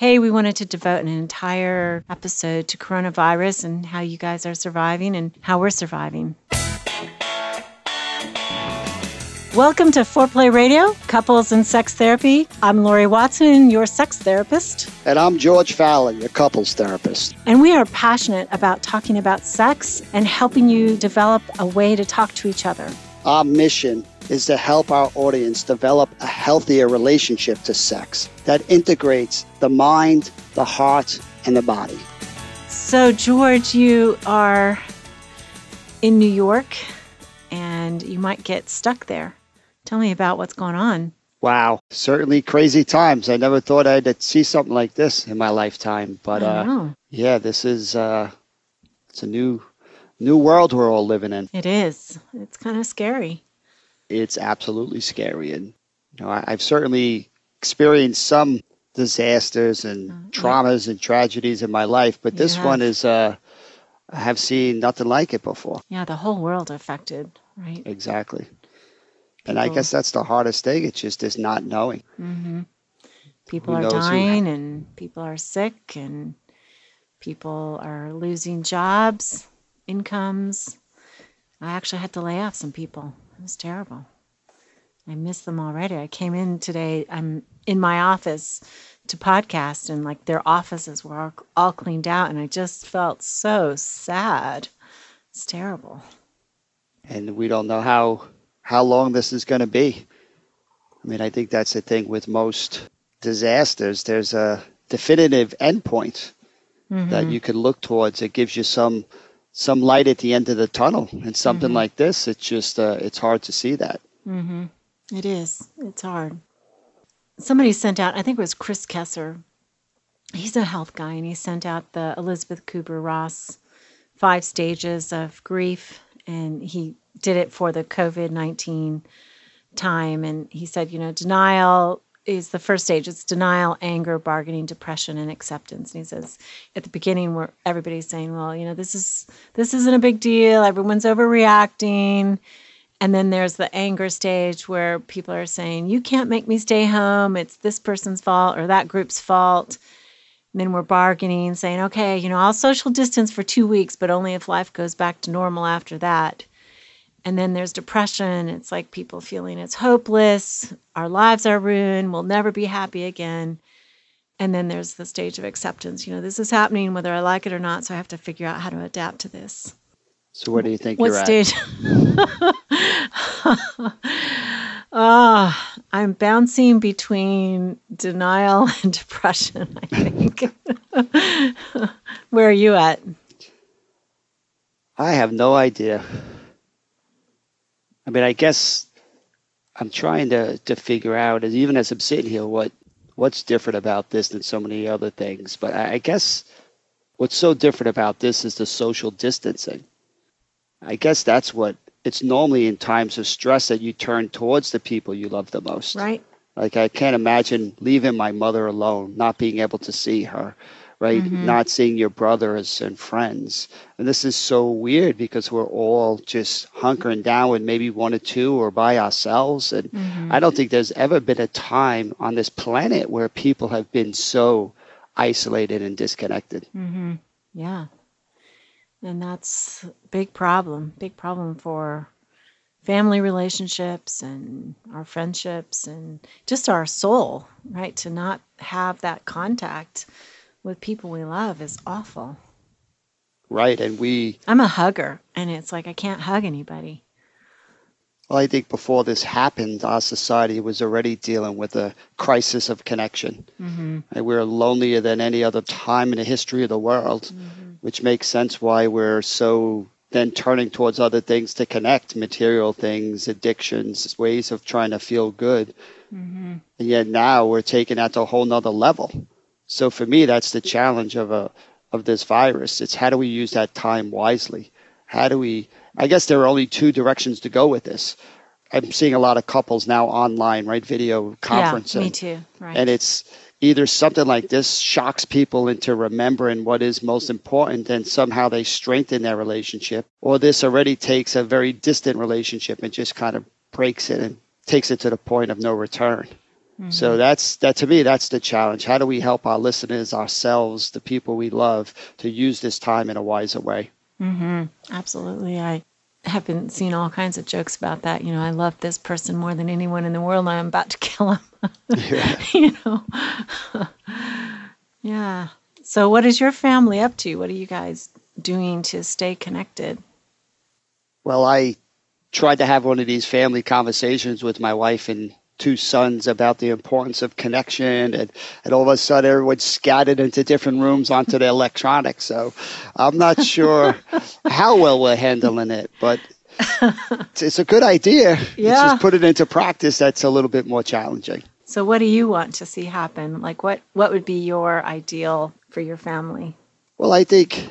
Hey, we wanted to devote an entire episode to coronavirus and how you guys are surviving and how we're surviving. Welcome to Foreplay Radio, Couples and Sex Therapy. I'm Lori Watson, your sex therapist. And I'm George Faller, your couples therapist. And we are passionate about talking about sex and helping you develop a way to talk to each other. Our mission is to help our audience develop a healthier relationship to sex that integrates the mind, the heart, and the body. So, George, you are in New York and you might get stuck there. Tell me about what's going on. Wow, certainly crazy times. I never thought I'd see something like this in my lifetime, but uh, yeah, this is uh, it's a new new world we're all living in. It is. It's kind of scary. It's absolutely scary, and you know, I, have certainly experienced some disasters and uh, traumas and tragedies in my life, but this one is. Uh, I have seen nothing like it before. Yeah, the whole world affected, right? Exactly. And I guess that's the hardest thing. It's just is not knowing. Mm-hmm. People Who are dying who... and people are sick and people are losing jobs, incomes. I actually had to lay off some people. It was terrible. I miss them already. I came in today. I'm in my office to podcast, and like their offices were all, all cleaned out, and I just felt so sad. It's terrible. And we don't know how how long this is going to be. I mean, I think that's the thing with most disasters. There's a definitive endpoint mm-hmm. that you can look towards. It gives you some some light at the end of the tunnel. And something mm-hmm. like this, it's just uh, it's hard to see that. Mm-hmm. It is. It's hard. Somebody sent out. I think it was Chris Kresser. He's a health guy, and he sent out the Elizabeth Kubler Ross five stages of grief, and he did it for the COVID 19 time. And he said, you know, denial is the first stage it's denial, anger, bargaining, depression, and acceptance. And he says at the beginning where everybody's saying, well, you know, this is this isn't a big deal, everyone's overreacting. And then there's the anger stage where people are saying, You can't make me stay home. It's this person's fault or that group's fault. And then we're bargaining, saying, Okay, you know, I'll social distance for two weeks, but only if life goes back to normal after that. And then there's depression. It's like people feeling it's hopeless, our lives are ruined, we'll never be happy again. And then there's the stage of acceptance. You know, this is happening whether I like it or not, so I have to figure out how to adapt to this. So where do you think what you're stage? at? Ah, oh, I'm bouncing between denial and depression, I think. where are you at? I have no idea. I mean, I guess I'm trying to, to figure out, as even as I'm sitting here, what what's different about this than so many other things. But I, I guess what's so different about this is the social distancing. I guess that's what it's normally in times of stress that you turn towards the people you love the most. Right. Like I can't imagine leaving my mother alone, not being able to see her, right? Mm-hmm. Not seeing your brothers and friends. And this is so weird because we're all just hunkering down with maybe one or two or by ourselves. And mm-hmm. I don't think there's ever been a time on this planet where people have been so isolated and disconnected. Mm-hmm. Yeah. And that's a big problem, big problem for family relationships and our friendships and just our soul, right? To not have that contact with people we love is awful. right? And we. I'm a hugger, and it's like I can't hug anybody. Well, I think before this happened, our society was already dealing with a crisis of connection. Mm-hmm. And we're lonelier than any other time in the history of the world, mm-hmm. which makes sense why we're so then turning towards other things to connect material things, addictions, ways of trying to feel good. Mm-hmm. And yet now we're taking that to a whole nother level. So for me, that's the challenge of a of this virus. It's how do we use that time wisely? How do we I guess there are only two directions to go with this. I'm seeing a lot of couples now online, right? Video conferencing. Yeah, me too. Right. And it's either something like this shocks people into remembering what is most important and somehow they strengthen their relationship, or this already takes a very distant relationship and just kind of breaks it and takes it to the point of no return. Mm-hmm. So that's that to me that's the challenge. How do we help our listeners, ourselves, the people we love to use this time in a wiser way? Mm-hmm. Absolutely. I have been seeing all kinds of jokes about that. You know, I love this person more than anyone in the world, I'm about to kill him. yeah. you know. yeah. So, what is your family up to? What are you guys doing to stay connected? Well, I tried to have one of these family conversations with my wife and two sons about the importance of connection and, and all of a sudden everyone's scattered into different rooms onto their electronics. So i'm not sure how well we're handling it but it's, it's a good idea. Yeah. It's just put it into practice that's a little bit more challenging. So what do you want to see happen? Like what what would be your ideal for your family? Well i think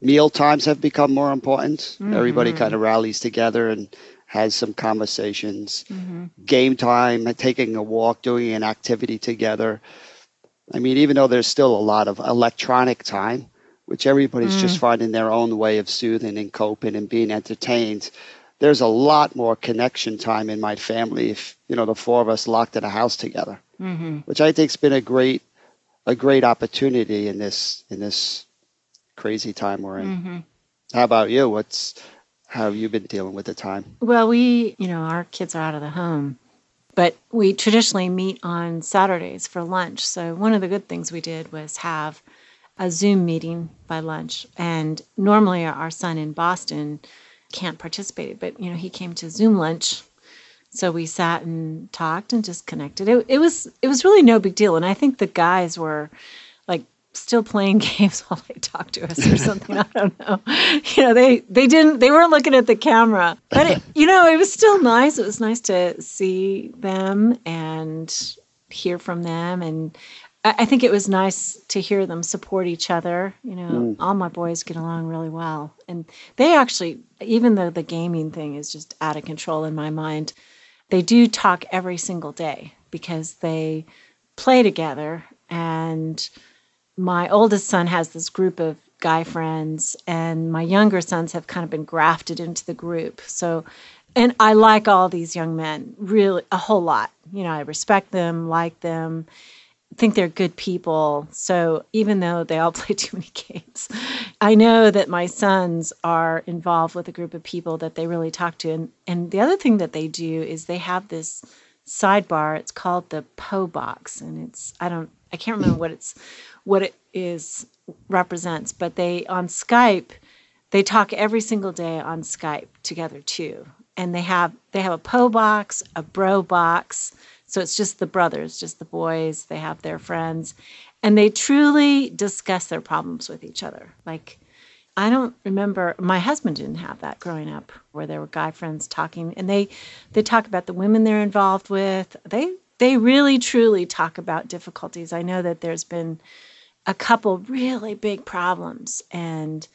meal times have become more important. Mm-hmm. everybody kind of rallies together and has some conversations, mm-hmm. game time, taking a walk, doing an activity together. I mean, even though there's still a lot of electronic time, which everybody's mm. just finding their own way of soothing and coping and being entertained, there's a lot more connection time in my family if, you know, the four of us locked in a house together, mm-hmm. which I think's been a great, a great opportunity in this, in this crazy time we're in. Mm-hmm. How about you? What's, how have you been dealing with the time? Well, we, you know, our kids are out of the home, but we traditionally meet on Saturdays for lunch. So one of the good things we did was have a Zoom meeting by lunch. And normally our son in Boston can't participate, but you know, he came to Zoom lunch. So we sat and talked and just connected. It, it was it was really no big deal. And I think the guys were still playing games while they talk to us or something. I don't know. You know, they they didn't they weren't looking at the camera, but it, you know, it was still nice. It was nice to see them and hear from them, and I, I think it was nice to hear them support each other. You know, mm. all my boys get along really well, and they actually, even though the gaming thing is just out of control in my mind, they do talk every single day because they play together and my oldest son has this group of guy friends, and my younger sons have kind of been grafted into the group. So, and I like all these young men really a whole lot. You know, I respect them, like them, think they're good people. So, even though they all play too many games, I know that my sons are involved with a group of people that they really talk to. And, and the other thing that they do is they have this sidebar. It's called the Po box, and it's I don't I can't remember what it's what it is represents, but they on Skype they talk every single day on Skype together too. And they have they have a Poe box, a bro box. So it's just the brothers, just the boys, they have their friends, and they truly discuss their problems with each other. Like I don't remember my husband didn't have that growing up where there were guy friends talking and they they talk about the women they're involved with. They they really truly talk about difficulties. I know that there's been a couple really big problems and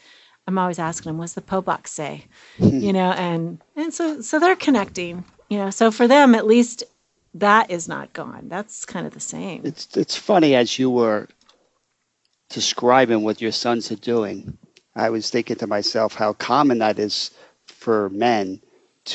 I'm always asking them, what's the Poe box say? you know, and and so so they're connecting, you know. So for them at least that is not gone. That's kind of the same. It's it's funny as you were describing what your sons are doing. I was thinking to myself how common that is for men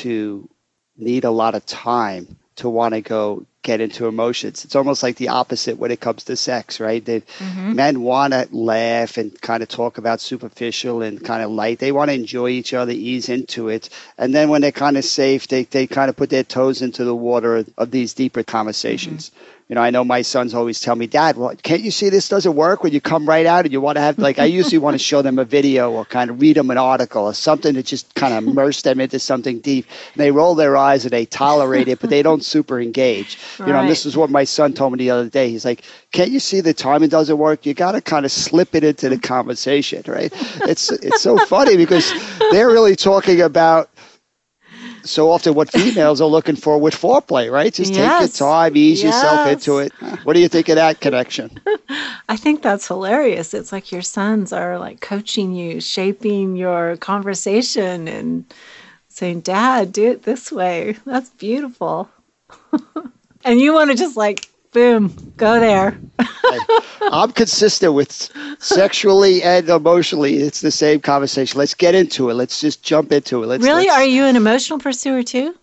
to need a lot of time to want to go get into emotions. It's almost like the opposite when it comes to sex, right? They, mm-hmm. Men want to laugh and kind of talk about superficial and kind of light. They want to enjoy each other, ease into it. And then when they're kind of safe, they, they kind of put their toes into the water of, these deeper conversations. Mm-hmm. You know, I know my sons always tell me, Dad, well, can't you see this doesn't work when you come right out and you want to have, like, I usually want to show them a video or kind of read them an article or something to just kind of immerse them into something deep. And they roll their eyes and they tolerate it, but they don't super engage. You know, and this is what my son told me the other day. He's like, can't you see the timing doesn't work? You got to kind of slip it into the conversation, right? It's, it's so funny because they're really talking about so often what females are looking for with foreplay, right? Just yes. take your time, ease yes. yourself into it. What do you think of that connection? I think that's hilarious. It's like your sons are like coaching you, shaping your conversation and saying, Dad, do it this way. That's beautiful. and you want to just like Boom, go there. I'm consistent with sexually and emotionally. It's the same conversation. Let's get into it. Let's just jump into it. Let's, really? Let's... Are you an emotional pursuer too?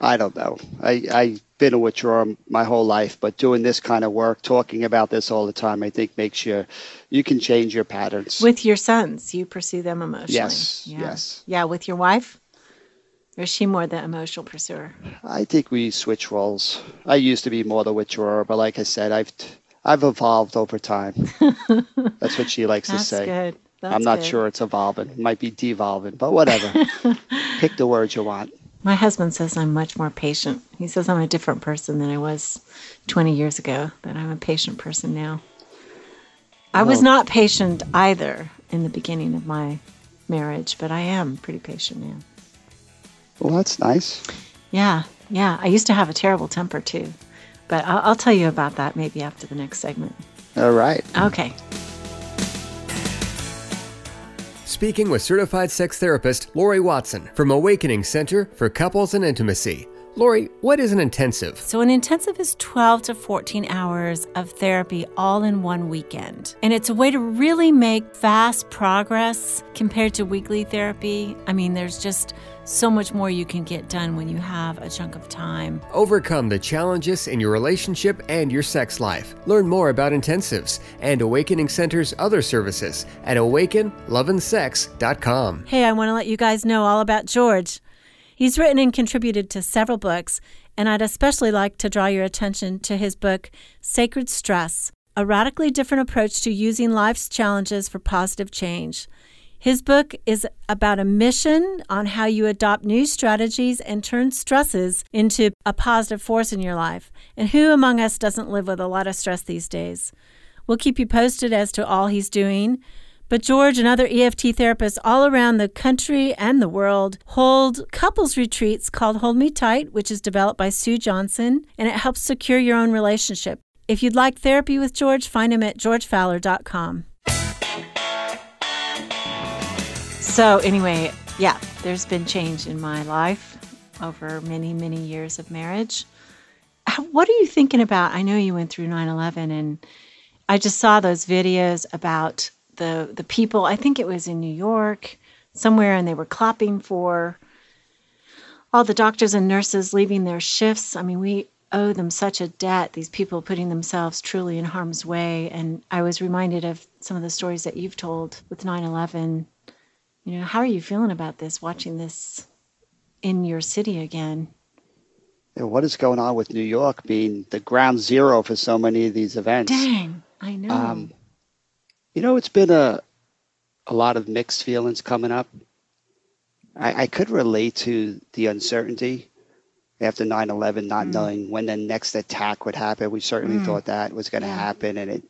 I don't know. I, I've been a withdrawer my whole life, but doing this kind of work, talking about this all the time, I think makes you, you can change your patterns. With your sons, you pursue them emotionally. Yes, yeah. yes. Yeah, with your wife? Or is she more the emotional pursuer? I think we switch roles. I used to be more the withdrawer, but like I said, I've I've evolved over time. That's what she likes to say. Good. That's I'm not good. sure it's evolving. It might be devolving, but whatever. Pick the words you want. My husband says I'm much more patient. He says I'm a different person than I was 20 years ago, that I'm a patient person now. I was not patient either in the beginning of my marriage, but I am pretty patient now. Well, that's nice. Yeah, yeah. I used to have a terrible temper too, but I'll, I'll tell you about that maybe after the next segment. All right. Okay. Speaking with certified sex therapist Lori Watson from Awakening Center for Couples and Intimacy. Lori, what is an intensive? So, an intensive is 12 to 14 hours of therapy all in one weekend. And it's a way to really make fast progress compared to weekly therapy. I mean, there's just so much more you can get done when you have a chunk of time. Overcome the challenges in your relationship and your sex life. Learn more about intensives and Awakening Center's other services at awakenloveandsex.com. Hey, I want to let you guys know all about George. He's written and contributed to several books, and I'd especially like to draw your attention to his book, Sacred Stress A Radically Different Approach to Using Life's Challenges for Positive Change. His book is about a mission on how you adopt new strategies and turn stresses into a positive force in your life. And who among us doesn't live with a lot of stress these days? We'll keep you posted as to all he's doing. But George and other EFT therapists all around the country and the world hold couples retreats called Hold Me Tight, which is developed by Sue Johnson, and it helps secure your own relationship. If you'd like therapy with George, find him at georgefaller.com. So, anyway, yeah, there's been change in my life over many, many years of marriage. What are you thinking about? I know you went through 9 11, and I just saw those videos about the, the people. I think it was in New York somewhere, and they were clapping for all the doctors and nurses leaving their shifts. I mean, we owe them such a debt, these people putting themselves truly in harm's way. And I was reminded of some of the stories that you've told with 9 11 you know, how are you feeling about this, watching this in your city again? What is going on with New York being the ground zero for so many of these events? Dang, I know. Um, you know, it's been a a lot of mixed feelings coming up. I, I could relate to the uncertainty after 9-11 not mm. knowing when the next attack would happen we certainly mm. thought that was going to happen and it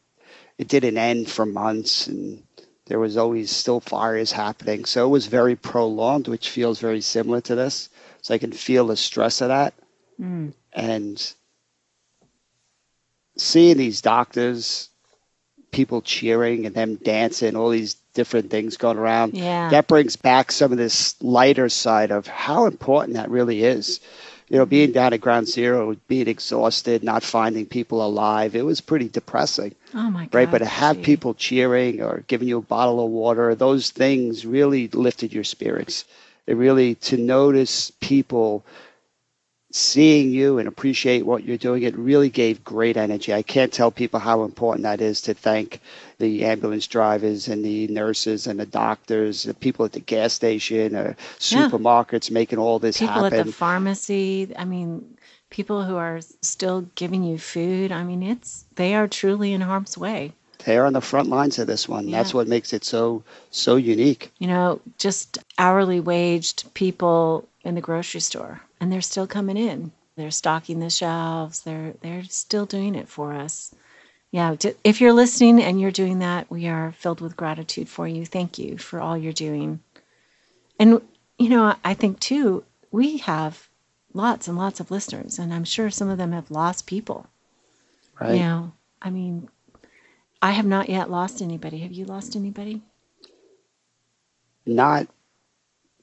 it didn't end for months and there was always still fires happening. So it was very prolonged, which feels very similar to this. So I can feel the stress of that. Mm. And seeing these doctors, people cheering and them dancing, all these different things going around, yeah. that brings back some of this lighter side of how important that really is you know, being down at ground zero, being exhausted, not finding people alive, it was pretty depressing. Oh my God. Right. But to have people cheering or giving you a bottle of water, those things really lifted your spirits. It really, to notice people seeing you and appreciate what you're doing, it really gave great energy. I can't tell people how important that is to thank the ambulance drivers and the nurses and the doctors, the people at the gas station uh, or supermarkets yeah. making all this people happen. People at the pharmacy. I mean, people who are still giving you food. I mean, it's they are truly in harm's way. They're on the front lines of this one. Yeah. That's what makes it so so unique. You know, just hourly waged people in the grocery store, and they're still coming in. They're stocking the shelves. They're they're still doing it for us. Yeah, if you're listening and you're doing that, we are filled with gratitude for you. Thank you for all you're doing. And you know, I think too, we have lots and lots of listeners, and I'm sure some of them have lost people. Right. You know, I mean, I have not yet lost anybody. Have you lost anybody? Not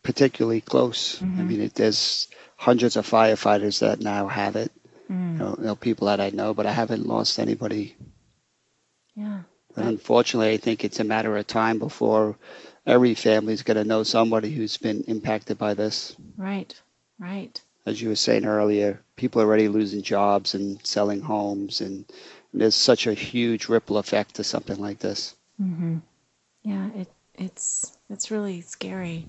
particularly close. Mm-hmm. I mean, it, there's hundreds of firefighters that now have it. Mm. You, know, you know, people that I know, but I haven't lost anybody. Yeah. But unfortunately, I think it's a matter of time before every family is going to know somebody who's been impacted by this. Right. Right. As you were saying earlier, people are already losing jobs and selling homes, and there's such a huge ripple effect to something like this. Mm-hmm. Yeah. It it's it's really scary.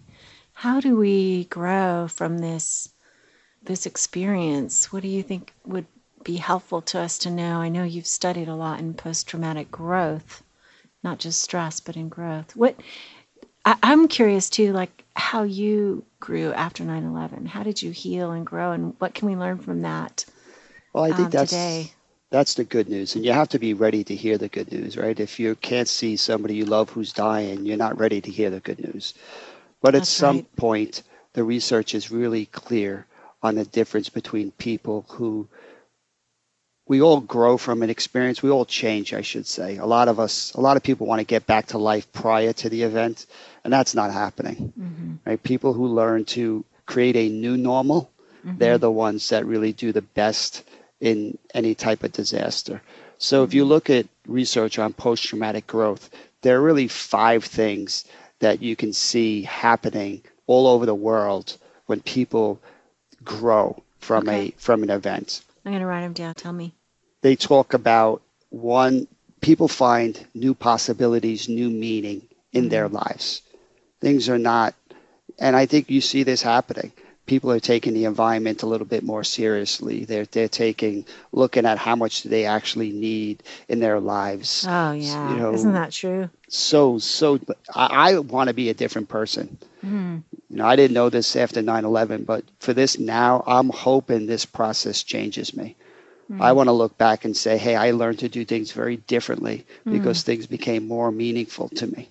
How do we grow from this this experience? What do you think would be helpful to us to know? I know you've studied a lot in post traumatic growth, not just stress, but in growth. What I, I'm curious too, like how you grew after 9 11. How did you heal and grow, and what can we learn from that Well, I think um, that's today? that's the good news, and you have to be ready to hear the good news, right? If you can't see somebody you love who's dying, you're not ready to hear the good news. But at some right. point, the research is really clear on the difference between people who we all grow from an experience. We all change, I should say. A lot of us, a lot of people want to get back to life prior to the event, and that's not happening. Mm-hmm. Right? People who learn to create a new normal, they're the ones that really do the best in any type of disaster. So if you look at research on post-traumatic growth, there are really five things that you can see happening all over the world when people grow from Okay. a from an event I'm to write them down. Tell me. they talk about one people find new possibilities new meaning in their mm-hmm. lives things are not and i think you see this happening people are taking the environment a little bit more seriously they're they're taking looking at how much do they actually need in their lives Oh, yeah. you know, Isn't that true? so so i, I want to be a different person Mm. you know i didn't know this after 9-11 but for this now i'm hoping this process changes me I want to look back and say, hey, I learned to do things very differently because things became more meaningful to me.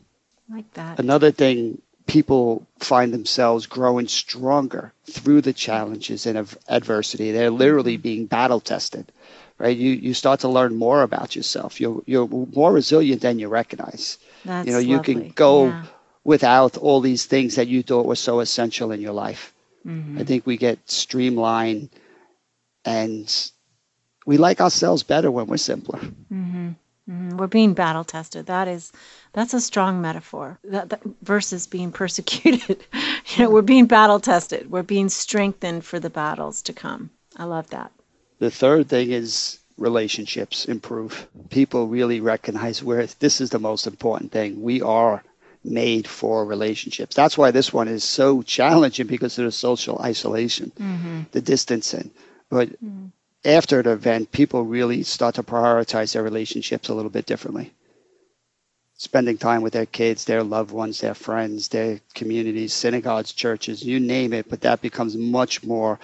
Like that. Another thing, people find themselves growing stronger through the challenges and of adversity. They're literally being battle tested, right? You, you start to learn more about yourself. You're, you're more resilient than you recognize. That's you know, you lovely. can go Yeah. without all these things that you thought were so essential in your life. Mm-hmm. I think we get streamlined and we like ourselves better when we're simpler. Mhm, We're being battle tested. That is, that's a strong metaphor. That, that versus being persecuted. you know, we're being battle tested. We're being strengthened for the battles to come. I love that. The third thing is relationships improve. People really recognize where this is the most important thing. We are made for relationships. That's why this one is so challenging because of the social isolation, mm-hmm. the distancing. But mm-hmm. After an event, people really start to prioritize their relationships a little bit differently. Spending time with their kids, their loved ones, their friends, their communities, synagogues, churches, you name it, but that becomes much more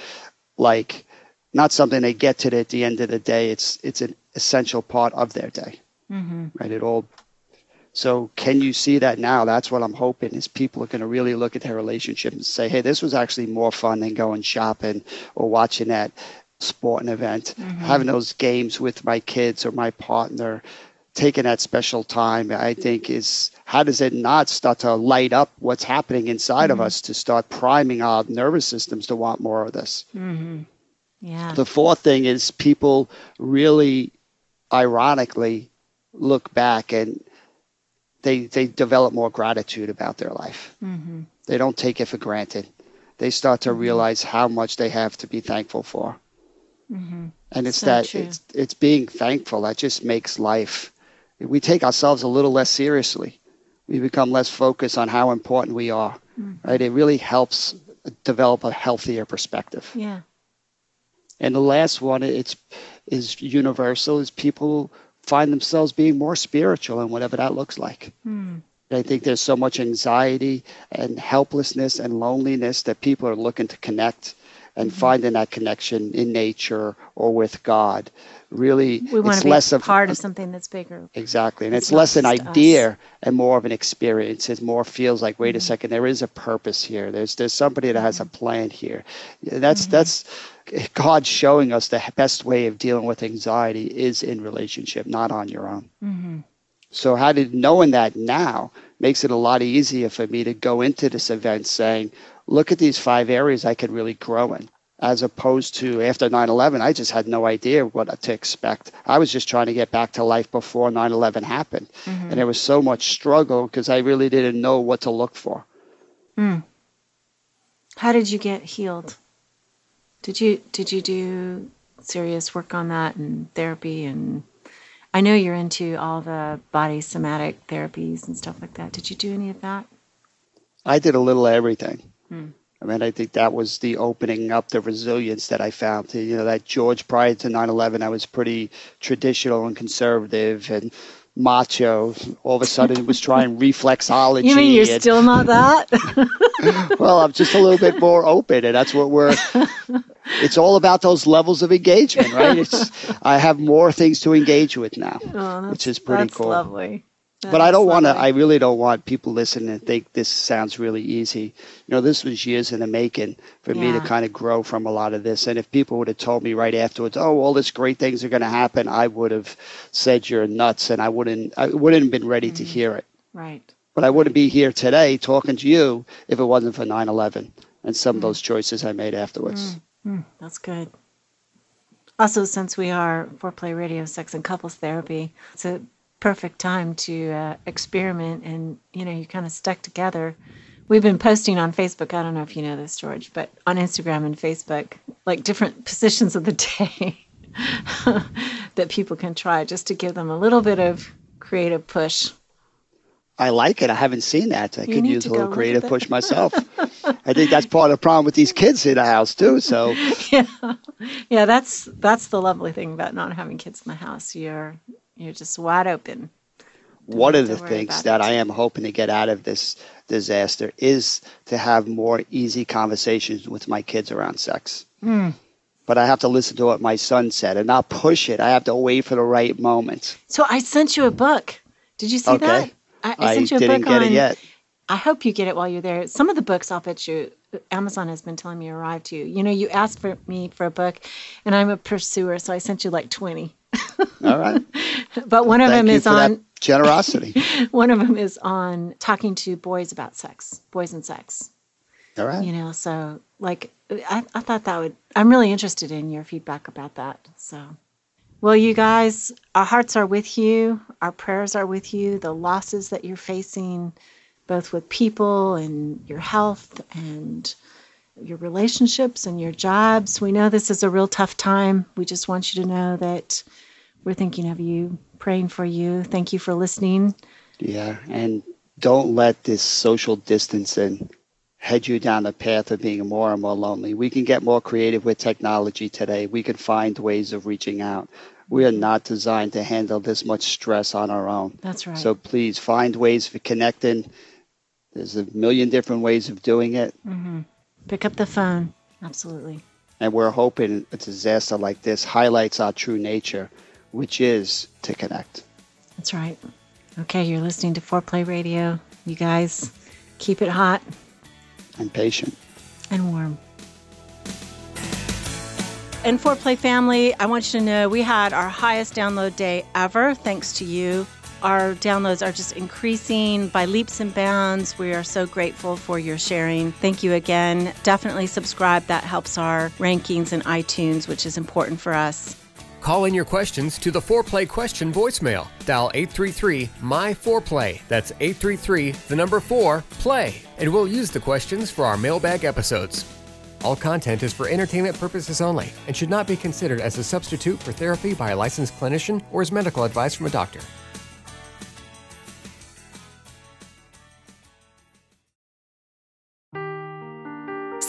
like not something they get to at the end of the day. It's it's an essential part of their day, Mm-hmm. right? It all. So can you see that now? That's what I'm hoping is people are going to really look at their relationship and say, hey, this was actually more fun than going shopping or watching that sporting event, having those games with my kids or my partner. Taking that special time, I think, is how does it not start to light up what's happening inside of us to start priming our nervous systems to want more of this? Mm-hmm. Yeah. The fourth thing is people really, ironically, look back and they they develop more gratitude about their life. Mm-hmm. They don't take it for granted. They start to realize how much they have to be thankful for. Mm-hmm. And it's So that true. it's it's being thankful that just makes life. We take ourselves a little less seriously. We become less focused on how important we are. Mm-hmm. Right? It really helps develop a healthier perspective. Yeah. And the last one, it's is universal, is people find themselves being more spiritual and whatever that looks like. Hmm. I think there's so much anxiety and helplessness and loneliness that people are looking to connect and finding that connection in nature or with God. Really, we want to be less of part of something that's bigger. Exactly, and it's, it's less an idea us. and more of an experience. It more feels like, wait mm-hmm. a second, there is a purpose here. There's there's somebody that has a mm-hmm. plan here. That's mm-hmm. that's God showing us the best way of dealing with anxiety is in relationship, not on your own. Mm-hmm. So, how did knowing that now makes it a lot easier for me to go into this event saying, look at these five areas I could really grow in. As opposed to after 9 11, I just had no idea what to expect. I was just trying to get back to life before 9 11 happened. Mm-hmm. And there was so much struggle because I really didn't know what to look for. Mm. How did you get healed? Did you did you do serious work on that and therapy and I know you're into all the body somatic therapies and stuff like that. Did you do any of that? I did a little everything. Hmm. I mean, I think that was the opening up the resilience that I found. You know, that George prior to 9 11, I was pretty traditional and conservative and macho. All of a sudden, was trying reflexology. You mean you're and, still not that? well, I'm just a little bit more open, and that's what we're. It's all about those levels of engagement, right? It's I have more things to engage with now, oh, which is pretty cool. Lovely. That but I don't want to. I really don't want people listening to think this sounds really easy. You know, this was years in the making for yeah. me to kind of grow from a lot of this. And if people would have told me right afterwards, "Oh, all this great things are going to happen," I would have said you're nuts, and I wouldn't. I wouldn't have been ready mm-hmm. to hear it. Right. But I wouldn't be here today talking to you if it wasn't for 9/11 and some mm-hmm. of those choices I made afterwards. Mm-hmm. That's good. Also, since we are foreplay radio, sex and couples therapy, it's a perfect time to uh, experiment and you know you kind of stuck together we've been posting on facebook i don't know if you know this george but on instagram and facebook like different positions of the day that people can try just to give them a little bit of creative push I like it. I haven't seen that. I you could use a little creative push myself. I think that's part of the problem with these kids in the house too. So yeah, yeah, that's that's the lovely thing about not having kids in the house. You're you're just wide open. One of the things that it. I am hoping to get out of this disaster is to have more easy conversations with my kids around sex. Mm. But I have to listen to what my son said and not push it. I have to wait for the right moment. So I sent you a book. Did you see okay. that? I, I, sent you a didn't book get on, it yet. I hope you get it while you're there. Some of the books I'll bet you Amazon has been telling me arrived to you. You know, you asked for me for a book, and I'm a pursuer, so I sent you like 20. All right. but one of them is on generosity. one of them is on talking to boys about sex, boys and sex. All right. You know, so like I, I thought that would I'm really interested in your feedback about that. So well, you guys, our hearts are with you. Our prayers are with you. The losses that you're facing, both with people and your health and your relationships and your jobs. We know this is a real tough time. We just want you to know that we're thinking of you, praying for you. Thank you for listening. Yeah, and don't let this social distancing head you down the path of being more and more lonely. We can get more creative with technology today. We can find ways of reaching out. We are not designed to handle this much stress on our own. That's right. So please find ways for connecting. There's a million different ways of doing it. Mm-hmm. Pick up the phone. Absolutely. And we're hoping a disaster like this highlights our true nature, which is to connect. That's right. Okay, you're listening to Foreplay Radio. You guys keep it hot and patient and warm. And Foreplay family, I want you to know we had our highest download day ever, thanks to you. Our downloads are just increasing by leaps and bounds. We are so grateful for your sharing. Thank you again. Definitely subscribe. That helps our rankings in iTunes, which is important for us. Call in your questions to the Foreplay question voicemail. Dial 833 My Foreplay. That's 833 the number 4 play. And we'll use the questions for our mailbag episodes. All content is for entertainment purposes only and should not be considered as a substitute for therapy by a licensed clinician or as medical advice from a doctor.